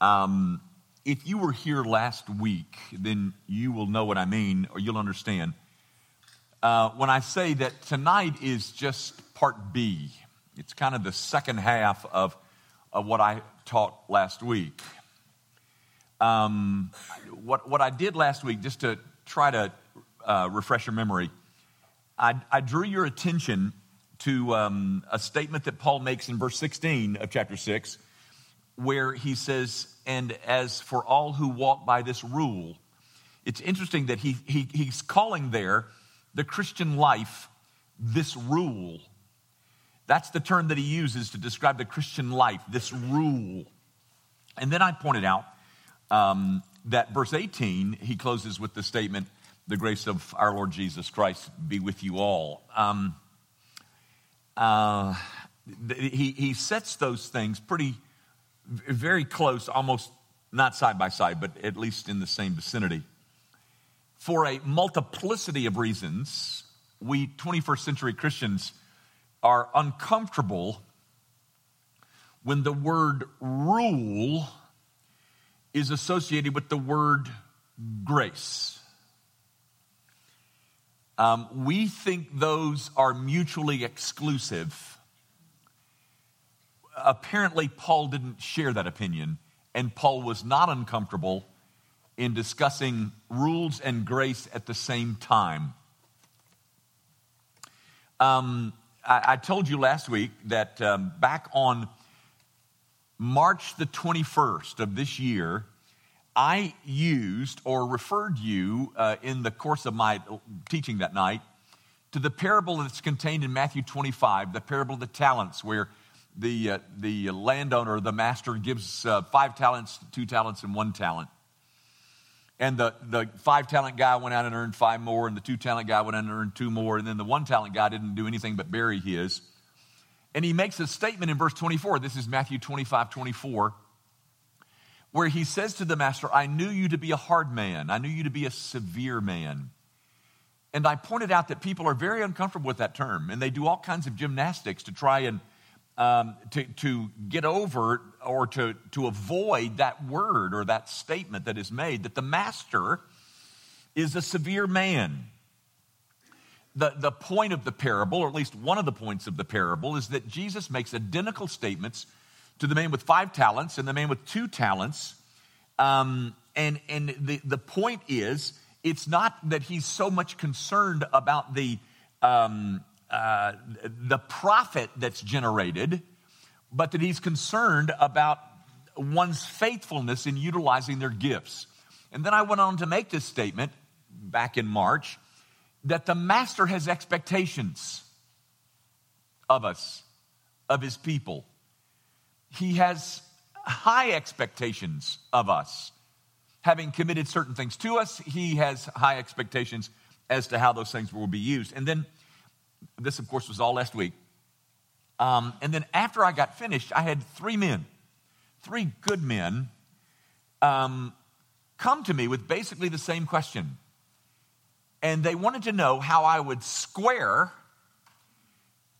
Um, if you were here last week, then you will know what I mean, or you'll understand. Uh, when I say that tonight is just part B, it's kind of the second half of, of what I taught last week. Um, what, what I did last week, just to try to uh, refresh your memory, I, I drew your attention to um, a statement that Paul makes in verse 16 of chapter 6, where he says, And as for all who walk by this rule, it's interesting that he, he, he's calling there the Christian life this rule. That's the term that he uses to describe the Christian life, this rule. And then I pointed out um, that verse 18, he closes with the statement, The grace of our Lord Jesus Christ be with you all. Um, uh, he, he sets those things pretty, very close, almost not side by side, but at least in the same vicinity. For a multiplicity of reasons, we 21st century Christians are uncomfortable when the word rule is associated with the word grace. Um, we think those are mutually exclusive. Apparently, Paul didn't share that opinion, and Paul was not uncomfortable in discussing rules and grace at the same time. Um, I, I, told you last week that um, back on March the 21st of this year, I used or referred you uh, in the course of my teaching that night to the parable that's contained in Matthew 25, the parable of the talents, where the, uh, the landowner, the master, gives uh, five talents, two talents, and one talent. And the, the five talent guy went out and earned five more, and the two talent guy went out and earned two more, and then the one talent guy didn't do anything but bury his. And he makes a statement in verse 24. This is Matthew 25, 24 where he says to the master, I knew you to be a hard man, I knew you to be a severe man. And I pointed out that people are very uncomfortable with that term, and they do all kinds of gymnastics to try and um, to, to get over or to, to avoid that word or that statement that is made that the master is a severe man. The, the point of the parable, or at least one of the points of the parable, is that Jesus makes identical statements to the man with five talents and the man with two talents. Um, and and the, the point is, it's not that he's so much concerned about the, um, the profit that's generated, but that he's concerned about one's faithfulness in utilizing their gifts. And then I went on to make this statement back in March that the master has expectations of us, of his people. He has high expectations of us. Having committed certain things to us, he has high expectations as to how those things will be used. And then, this, of course, was all last week. Um, and then after I got finished, I had three men, three good men, um, come to me with basically the same question. And they wanted to know how I would square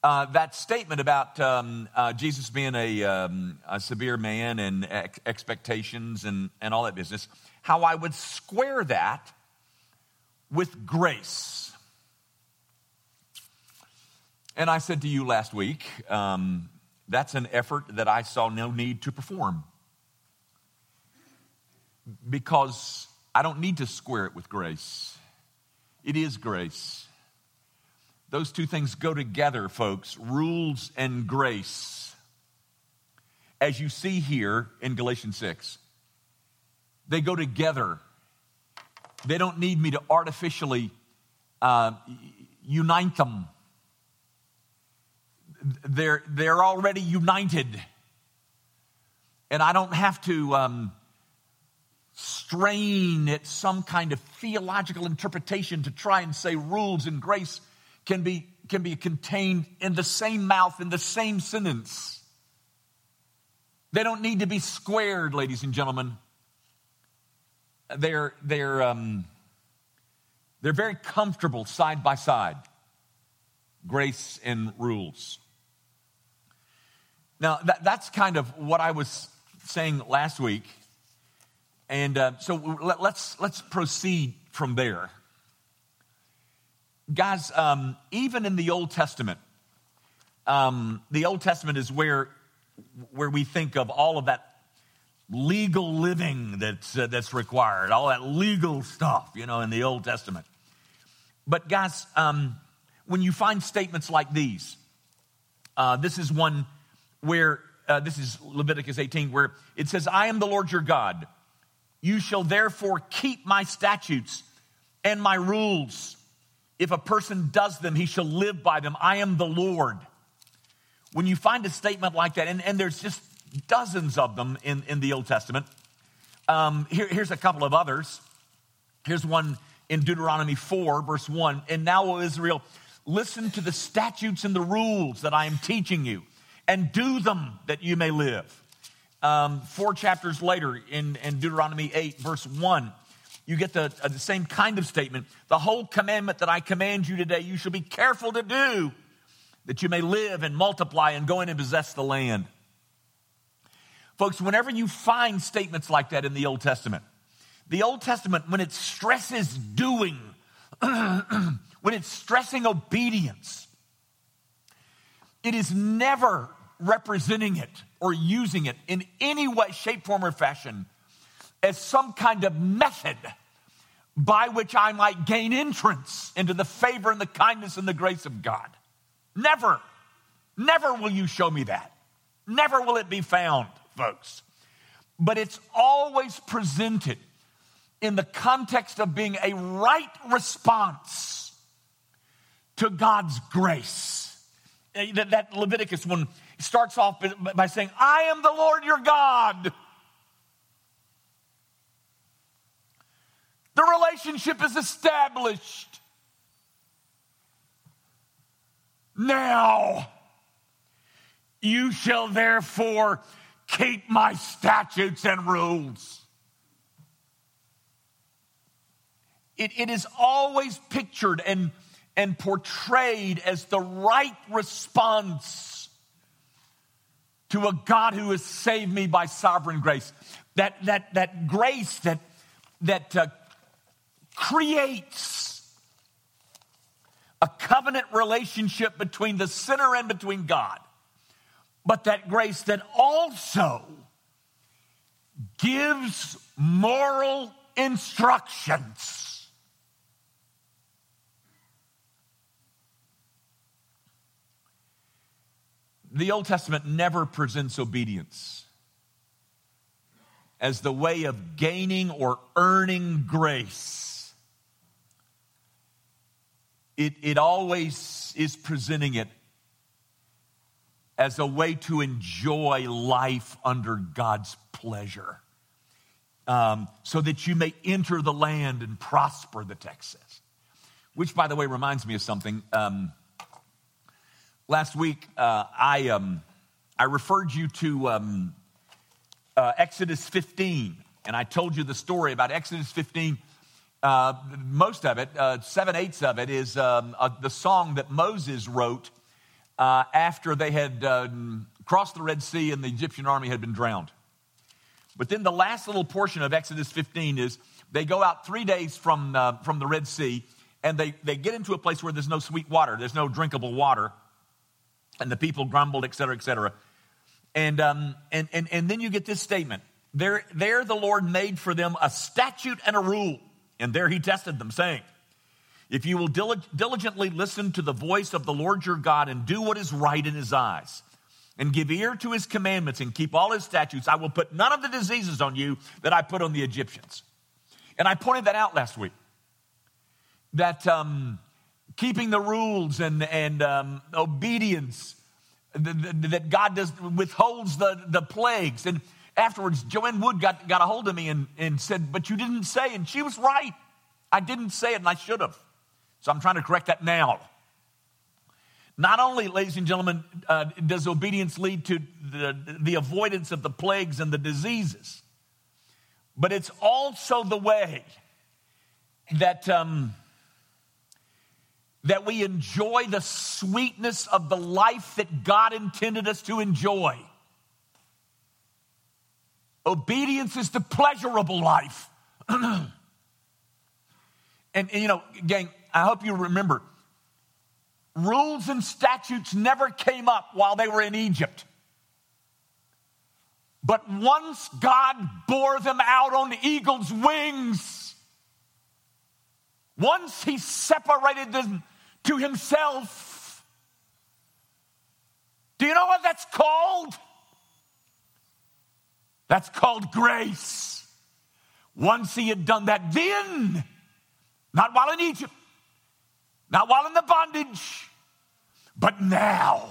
uh, that statement about um, uh, Jesus being a, um, a, severe man and ex- expectations and, and all that business, how I would square that with grace. And I said to you last week, um, that's an effort that I saw no need to perform. Because I don't need to square it with grace. It is grace. Those two things go together, folks rules and grace. As you see here in Galatians 6, they go together. They don't need me to artificially uh, unite them. They're, they're already united. And I don't have to um, strain at some kind of theological interpretation to try and say rules and grace can be, can be contained in the same mouth, in the same sentence. They don't need to be squared, ladies and gentlemen. They're, they're, um, they're very comfortable side by side. Grace and rules. Now, that, that's kind of what I was saying last week And uh, so let, let's, let's proceed from there. Guys, um, even in the Old Testament, um, the Old Testament is where, where we think of all of that legal living that's, uh, that's required, all that legal stuff, you know, in the Old Testament. But, guys, um, when you find statements like these, uh, this is one where, uh, this is Leviticus 18, where it says, I am the Lord your God. You shall therefore keep my statutes and my rules. If a person does them, he shall live by them. I am the Lord. When you find a statement like that, and, and there's just dozens of them in, in the Old Testament. Um, here, here's a couple of others. Here's one in Deuteronomy 4, verse 1. And now, O Israel, listen to the statutes and the rules that I am teaching you, and do them that you may live. Um, four chapters later, in, in Deuteronomy 8, verse 1, you get the, uh, the same kind of statement. The whole commandment that I command you today, you shall be careful to do, that you may live and multiply and go in and possess the land. Folks, whenever you find statements like that in the Old Testament, the Old Testament, when it stresses doing, when it's stressing obedience, it is never representing it or using it in any way, shape, form, or fashion as some kind of method by which I might gain entrance into the favor and the kindness and the grace of God. Never, never will you show me that. Never will it be found folks. But it's always presented in the context of being a right response to God's grace. That Leviticus one starts off by saying, I am the Lord your God. The relationship is established. Now, you shall therefore keep my statutes and rules. It, it is always pictured and, and portrayed as the right response to a God who has saved me by sovereign grace. That, that, that grace that, that uh, creates a covenant relationship between the sinner and between God but that grace that also gives moral instructions. The Old Testament never presents obedience as the way of gaining or earning grace. It, it always is presenting it as a way to enjoy life under God's pleasure. Um, so that you may enter the land and prosper, the text says. Which, by the way, reminds me of something. Um, last week, uh, I, um, I referred you to um, uh, Exodus 15, and I told you the story about Exodus 15. Uh, most of it, uh, seven eighths of it, is um, the song that Moses wrote uh, after they had uh, crossed the Red Sea and the Egyptian army had been drowned. But then the last little portion of Exodus 15 is they go out three days from, uh, from the Red Sea and they, they get into a place where there's no sweet water, there's no drinkable water. And the people grumbled, et cetera, et cetera. And, um, and, and, and then you get this statement there, there the Lord made for them a statute and a rule. And there he tested them, saying, if you will diligently listen to the voice of the Lord your God and do what is right in his eyes, and give ear to his commandments and keep all his statutes, I will put none of the diseases on you that I put on the Egyptians. And I pointed that out last week. That um, keeping the rules and, and um, obedience, that God does, withholds the, the plagues. And afterwards, Joanne Wood got, got a hold of me and, and said, But you didn't say. And she was right. I didn't say it, and I should have. So I'm trying to correct that now. Not only, ladies and gentlemen, uh, does obedience lead to the, the avoidance of the plagues and the diseases, but it's also the way that, um, that we enjoy the sweetness of the life that God intended us to enjoy. Obedience is the pleasurable life. and, and, you know, gang, I hope you remember rules and statutes never came up while they were in Egypt. But once God bore them out on the eagle's wings, once He separated them to Himself, do you know what that's called? That's called grace. Once He had done that, then, not while in Egypt, not while in the bondage, but now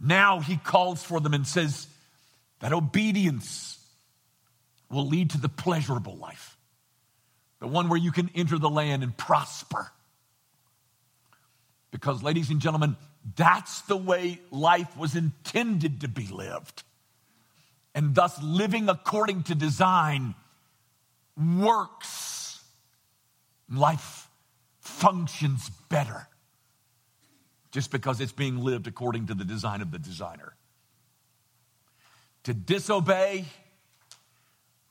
now he calls for them and says that obedience will lead to the pleasurable life, the one where you can enter the land and prosper. Because, ladies and gentlemen, that's the way life was intended to be lived. And thus, living according to design works. Life functions better just because it's being lived according to the design of the designer. To disobey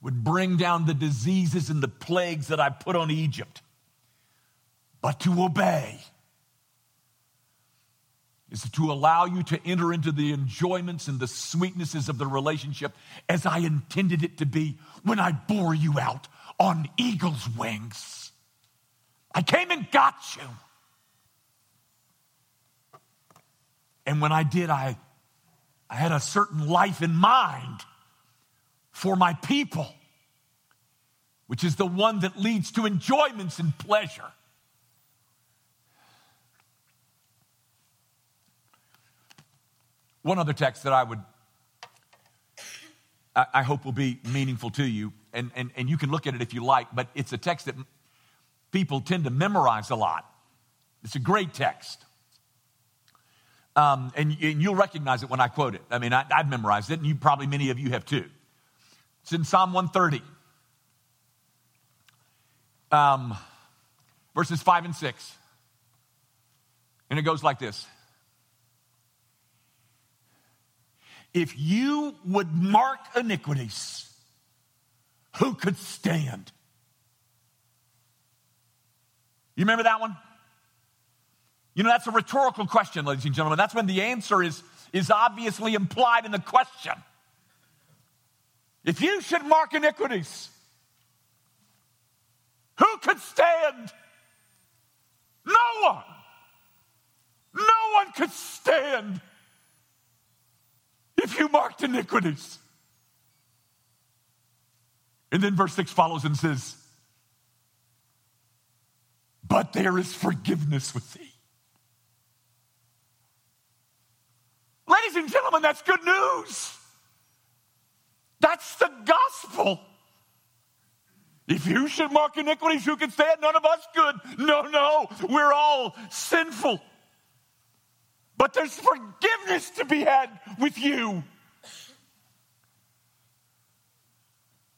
would bring down the diseases and the plagues that I put on Egypt. But to obey is to allow you to enter into the enjoyments and the sweetnesses of the relationship as I intended it to be when I bore you out on eagle's wings. I came and got you. And when I did, I, I had a certain life in mind for my people, which is the one that leads to enjoyments and pleasure. One other text that I would, I, hope will be meaningful to you, and, and, and you can look at it if you like, but it's a text that people tend to memorize a lot. It's a great text. Um, and, and, you'll recognize it when I quote it. I mean, I, have memorized it, and you probably many of you have too. It's in Psalm 130, um, verses 5 and 6. And it goes like this If you would mark iniquities, who could stand? You remember that one? You know, that's a rhetorical question, ladies and gentlemen. That's when the answer is, is obviously implied in the question. If you should mark iniquities, who could stand? No one. No one could stand you marked iniquities. And then verse 6 follows and says, But there is forgiveness with thee. Ladies and gentlemen, that's good news. That's the gospel. If you should mark iniquities, who can say stand? None of us could. No, no, we're all sinful. But there's forgiveness to be had with you.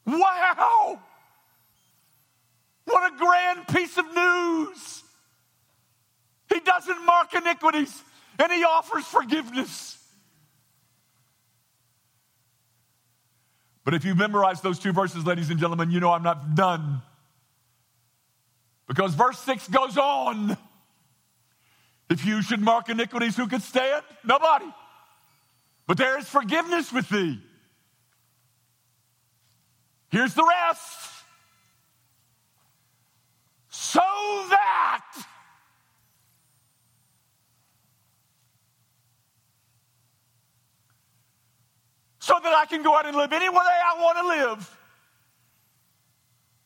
Wow! What a grand piece of news! He doesn't mark iniquities and he offers forgiveness. But if you memorize those two verses, ladies and gentlemen, you know I'm not done. Because verse 6 goes on. If you should mark iniquities, who could stand? Nobody. But there is forgiveness with thee. Here's the rest. So that so that I can go out and live any way I want to live.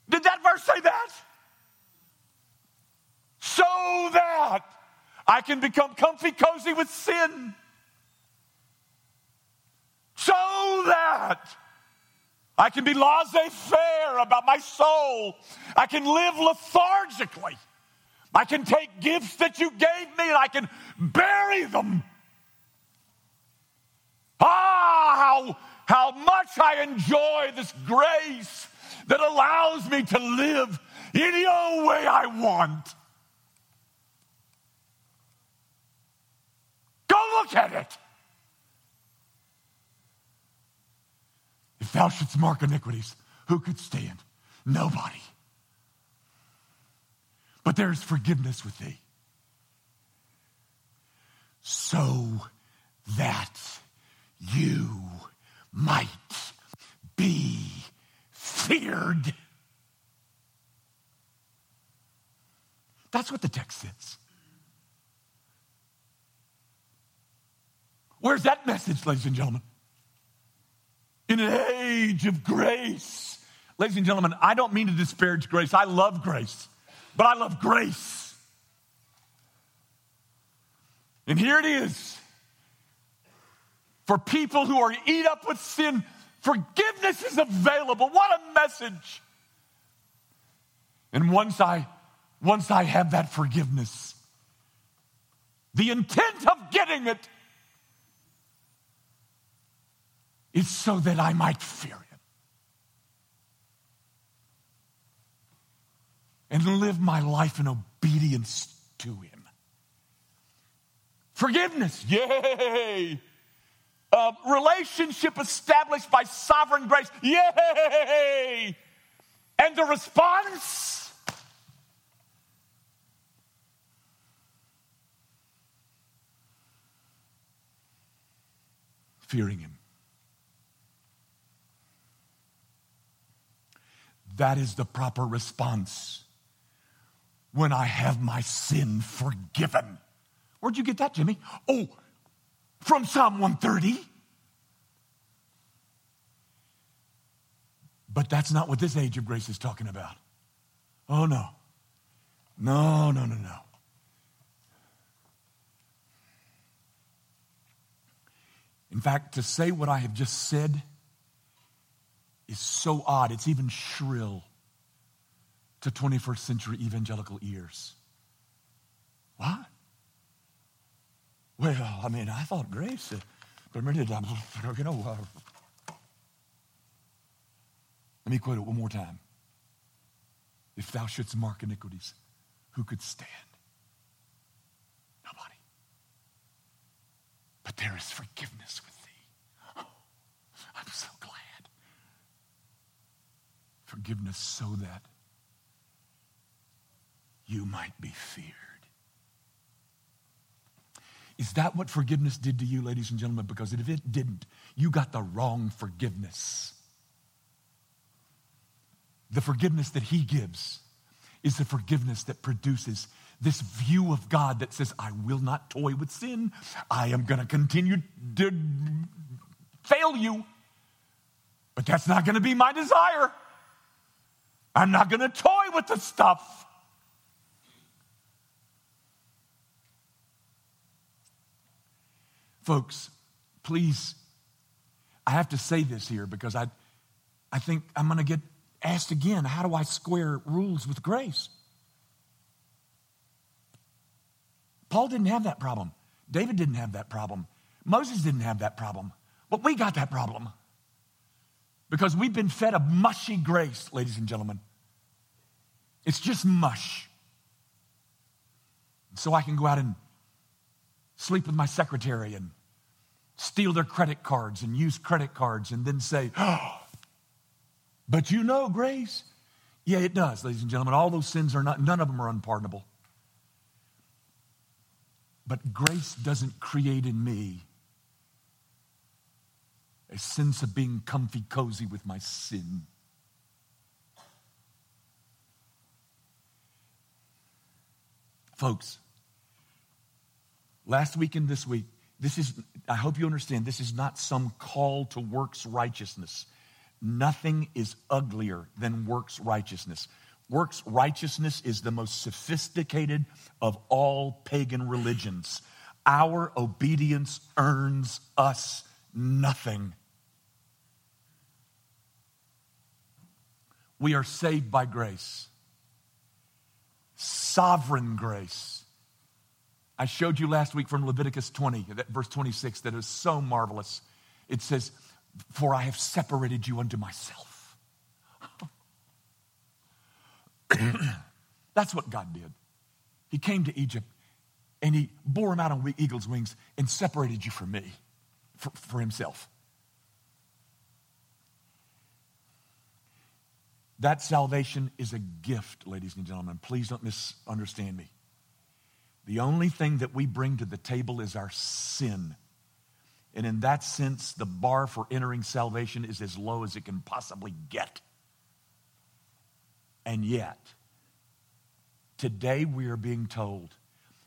Did that verse say that? So that I can become comfy cozy with sin. So that I can be laissez faire about my soul. I can live lethargically. I can take gifts that you gave me and I can bury them Ah, how, how much I enjoy this grace that allows me to live any old way I want. Go look at it. If thou shouldst mark iniquities, who could stand? Nobody. But there is forgiveness with thee. So that you might be feared. That's what the text says. Where's that message, ladies and gentlemen? In an age of grace. Ladies and gentlemen, I don't mean to disparage grace. I love grace, but I love grace. And here it is. For people who are eat up with sin, forgiveness is available. What a message. And once I once I have that forgiveness, the intent of getting it is so that I might fear him and live my life in obedience to him. Forgiveness, yay! A relationship established by sovereign grace, yay! And the response? Fearing him. That is the proper response when I have my sin forgiven. Where'd you get that, Jimmy? Oh, from Psalm 130. But that's not what this age of grace is talking about. Oh, no. No, no, no, no. In fact, to say what I have just said is so odd, it's even shrill to 21st century evangelical ears. What? Well, I mean, I thought grace permitted, you know. Uh, let me quote it one more time. If thou shouldst mark iniquities, who could stand? Nobody. But there is forgiveness with thee. Oh, I'm so glad. Forgiveness so that you might be feared. Is that what forgiveness did to you, ladies and gentlemen? Because if it didn't, you got the wrong forgiveness. The forgiveness that He gives is the forgiveness that produces this view of God that says, I will not toy with sin. I am going to continue to fail you. But that's not going to be my desire. I'm not going to toy with the stuff. Folks, please, I have to say this here because I, I think I'm going to get asked again how do I square rules with grace? Paul didn't have that problem. David didn't have that problem. Moses didn't have that problem. But we got that problem because we've been fed a mushy grace, ladies and gentlemen. It's just mush. So I can go out and sleep with my secretary and steal their credit cards and use credit cards and then say, oh, but you know grace. Yeah, it does, ladies and gentlemen. All those sins are not, none of them are unpardonable. But grace doesn't create in me a sense of being comfy cozy with my sin. Folks, last week and this week, this is, I hope you understand, this is not some call to works righteousness. Nothing is uglier than works righteousness. Works righteousness is the most sophisticated of all pagan religions. Our obedience earns us nothing. We are saved by grace, sovereign grace. I showed you last week from Leviticus 20, verse 26, that is so marvelous. It says, For I have separated you unto myself. That's what God did. He came to Egypt and he bore him out on eagle's wings and separated you from me, for, for himself. That salvation is a gift, ladies and gentlemen. Please don't misunderstand me. The only thing that we bring to the table is our sin. And in that sense, the bar for entering salvation is as low as it can possibly get. And yet, today we are being told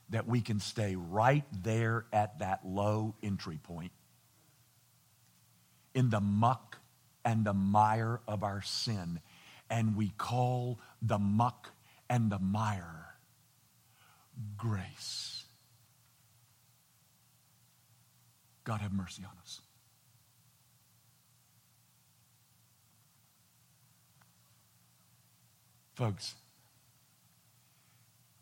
that we can stay right there at that low entry point in the muck and the mire of our sin. And we call the muck and the mire grace. God have mercy on us. Folks,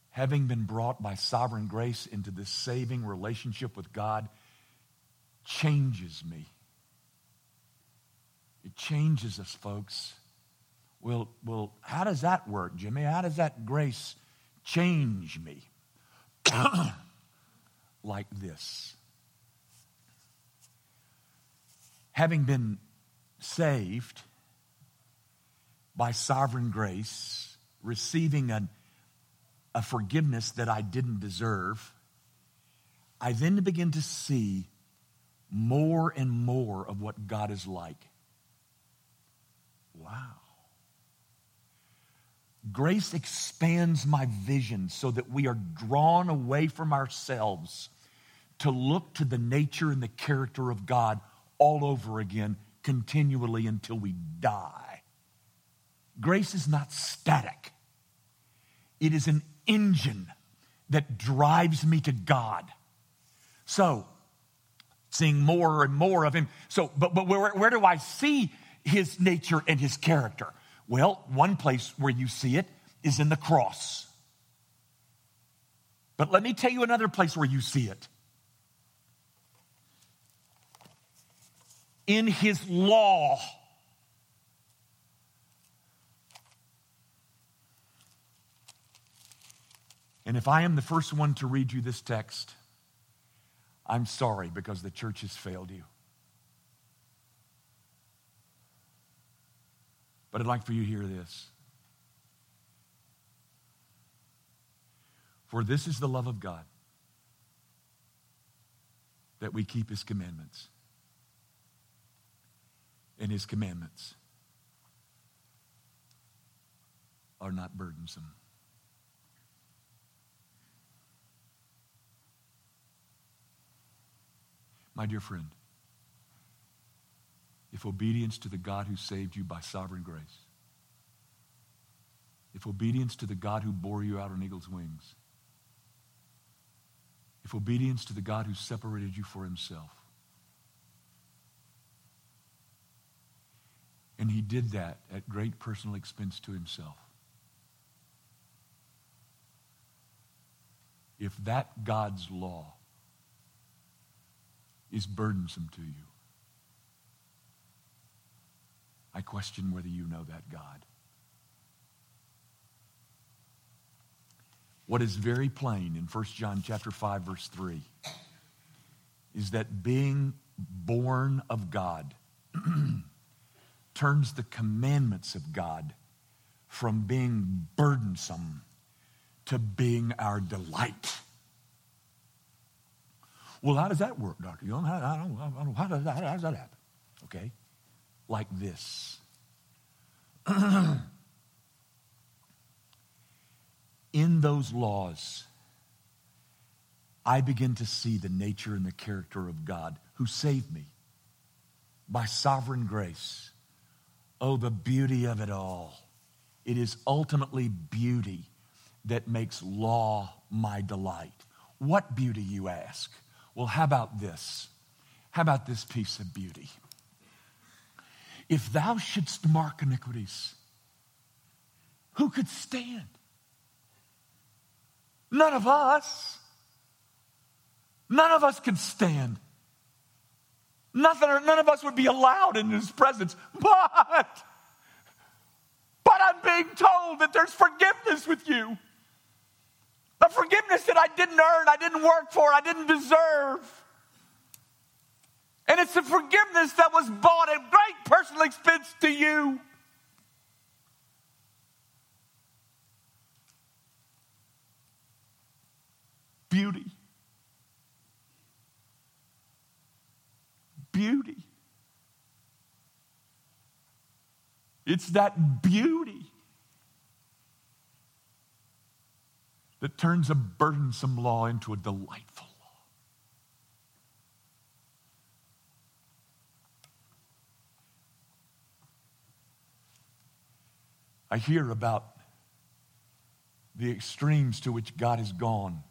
having been brought by sovereign grace into this saving relationship with God changes me. It changes us, folks. Well, well, how does that work, Jimmy? How does that grace change me? like this. Having been saved by sovereign grace, receiving an, a forgiveness that I didn't deserve, I then begin to see more and more of what God is like. Wow. Grace expands my vision so that we are drawn away from ourselves to look to the nature and the character of God all over again, continually until we die. Grace is not static, it is an engine that drives me to God. So, seeing more and more of Him. So, but, but where, where do I see His nature and His character? Well, one place where you see it is in the cross. But let me tell you another place where you see it in his law. And if I am the first one to read you this text, I'm sorry because the church has failed you. But I'd like for you to hear this. For this is the love of God that we keep his commandments. And his commandments are not burdensome. My dear friend, if obedience to the God who saved you by sovereign grace, if obedience to the God who bore you out on eagle's wings, if obedience to the God who separated you for himself, and he did that at great personal expense to himself. If that God's law is burdensome to you, I question whether you know that God. What is very plain in 1 John chapter 5 verse 3 is that being born of God turns the commandments of God from being burdensome to being our delight. Well, how does that work, Dr. Young? How, how, how, how does that happen? Okay like this. In those laws, I begin to see the nature and the character of God who saved me by sovereign grace. Oh, the beauty of it all. It is ultimately beauty that makes law my delight. What beauty, you ask? Well, how about this? How about this piece of beauty? If thou shouldst mark iniquities, who could stand? None of us. None of us could stand. Nothing, none of us would be allowed in his presence. But, but I'm being told that there's forgiveness with you. A forgiveness that I didn't earn, I didn't work for, I didn't deserve. And it's the forgiveness that was bought at great personal expense to you. Beauty. Beauty. It's that beauty that turns a burdensome law into a delightful. I hear about the extremes to which God has gone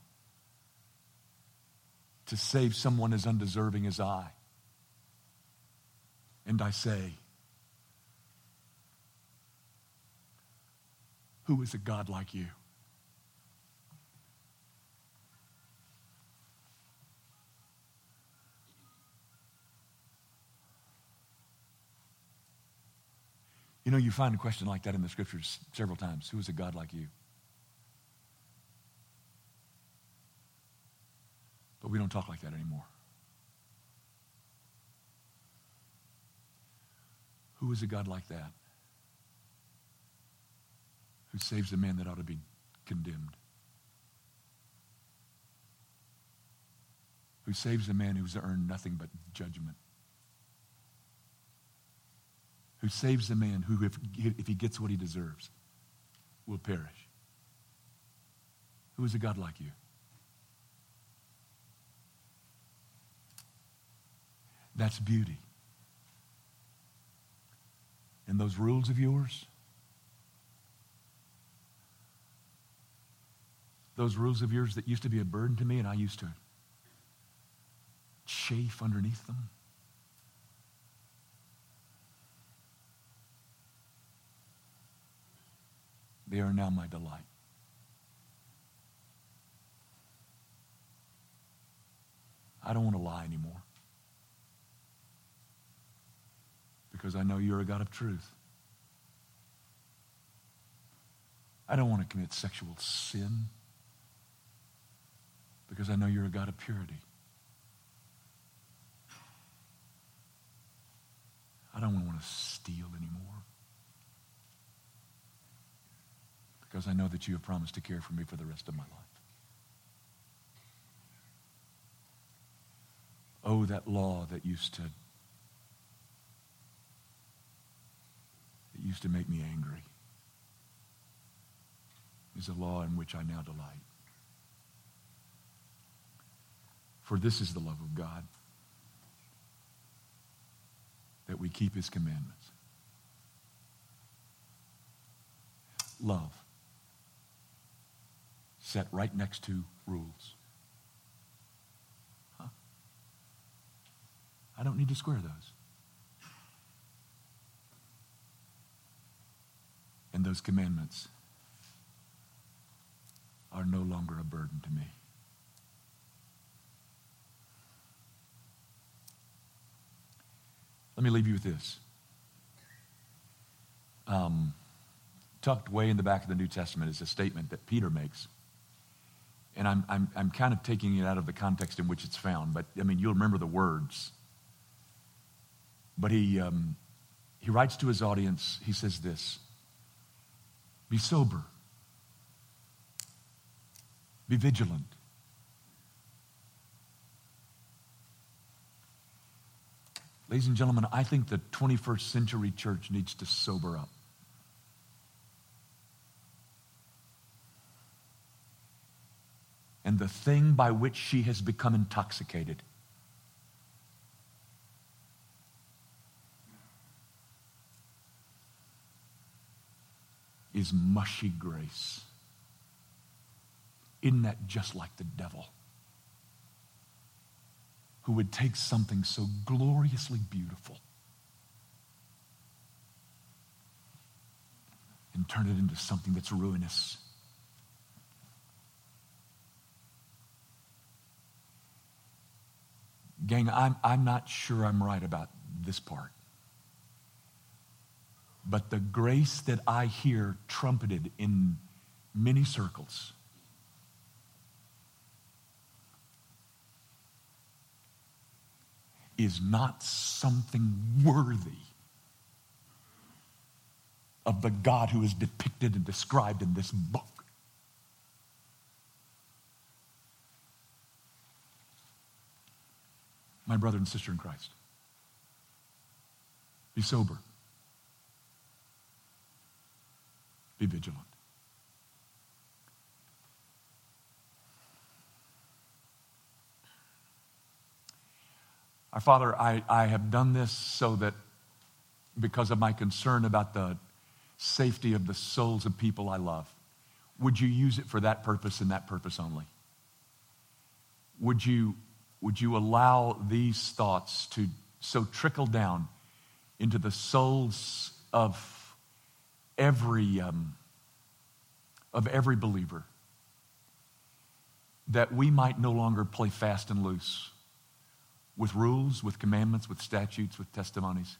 to save someone as undeserving as I. And I say, Who is a God like you? You know, you find a question like that in the scriptures several times. Who is a God like you? But we don't talk like that anymore. Who is a God like that? Who saves a man that ought to be condemned? Who saves a man who's earned nothing but judgment? Who saves a man who, if, if he gets what he deserves, will perish. Who is a God like you? That's beauty. And those rules of yours, those rules of yours that used to be a burden to me and I used to chafe underneath them. They are now my delight. I don't want to lie anymore. Because I know you're a God of truth. I don't want to commit sexual sin. Because I know you're a God of purity. I don't want to steal anymore. Because I know that you have promised to care for me for the rest of my life. Oh, that law that used to that used to make me angry is a law in which I now delight. For this is the love of God, that we keep his commandments. Love set right next to rules. Huh? I don't need to square those. And those commandments are no longer a burden to me. Let me leave you with this. Um, tucked way in the back of the New Testament is a statement that Peter makes and I'm, I'm, I'm kind of taking it out of the context in which it's found, but I mean, you'll remember the words. But he, um, he writes to his audience, he says this Be sober, be vigilant. Ladies and gentlemen, I think the 21st century church needs to sober up. And the thing by which she has become intoxicated. Is mushy grace. Isn't that just like the devil? Who would take something so gloriously beautiful and turn it into something that's ruinous Gang, I'm, I'm not sure I'm right about this part. But the grace that I hear trumpeted in many circles is not something worthy of the God who is depicted and described in this book. My brother and sister in Christ. Be sober. Be vigilant. Our Father, I, I have done this so that because of my concern about the safety of the souls of people I love, would you use it for that purpose and that purpose only? Would you, would you allow these thoughts to so trickle down into the souls of every, um, of every believer that we might no longer play fast and loose with rules, with commandments, with statutes, with testimonies.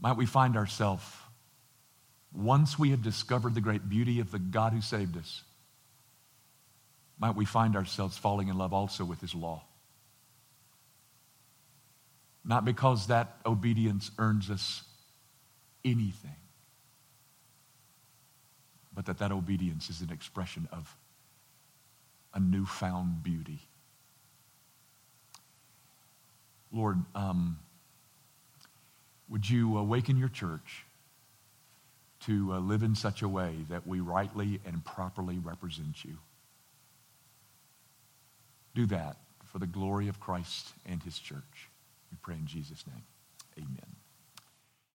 Might we find ourselves, once we have discovered the great beauty of the God who saved us, might we find ourselves falling in love also with his law. Not because that obedience earns us anything, but that that obedience is an expression of a newfound beauty Lord, um, would you awaken your church to uh, live in such a way that we rightly and properly represent you? Do that for the glory of Christ and his church. We pray in Jesus' name. Amen.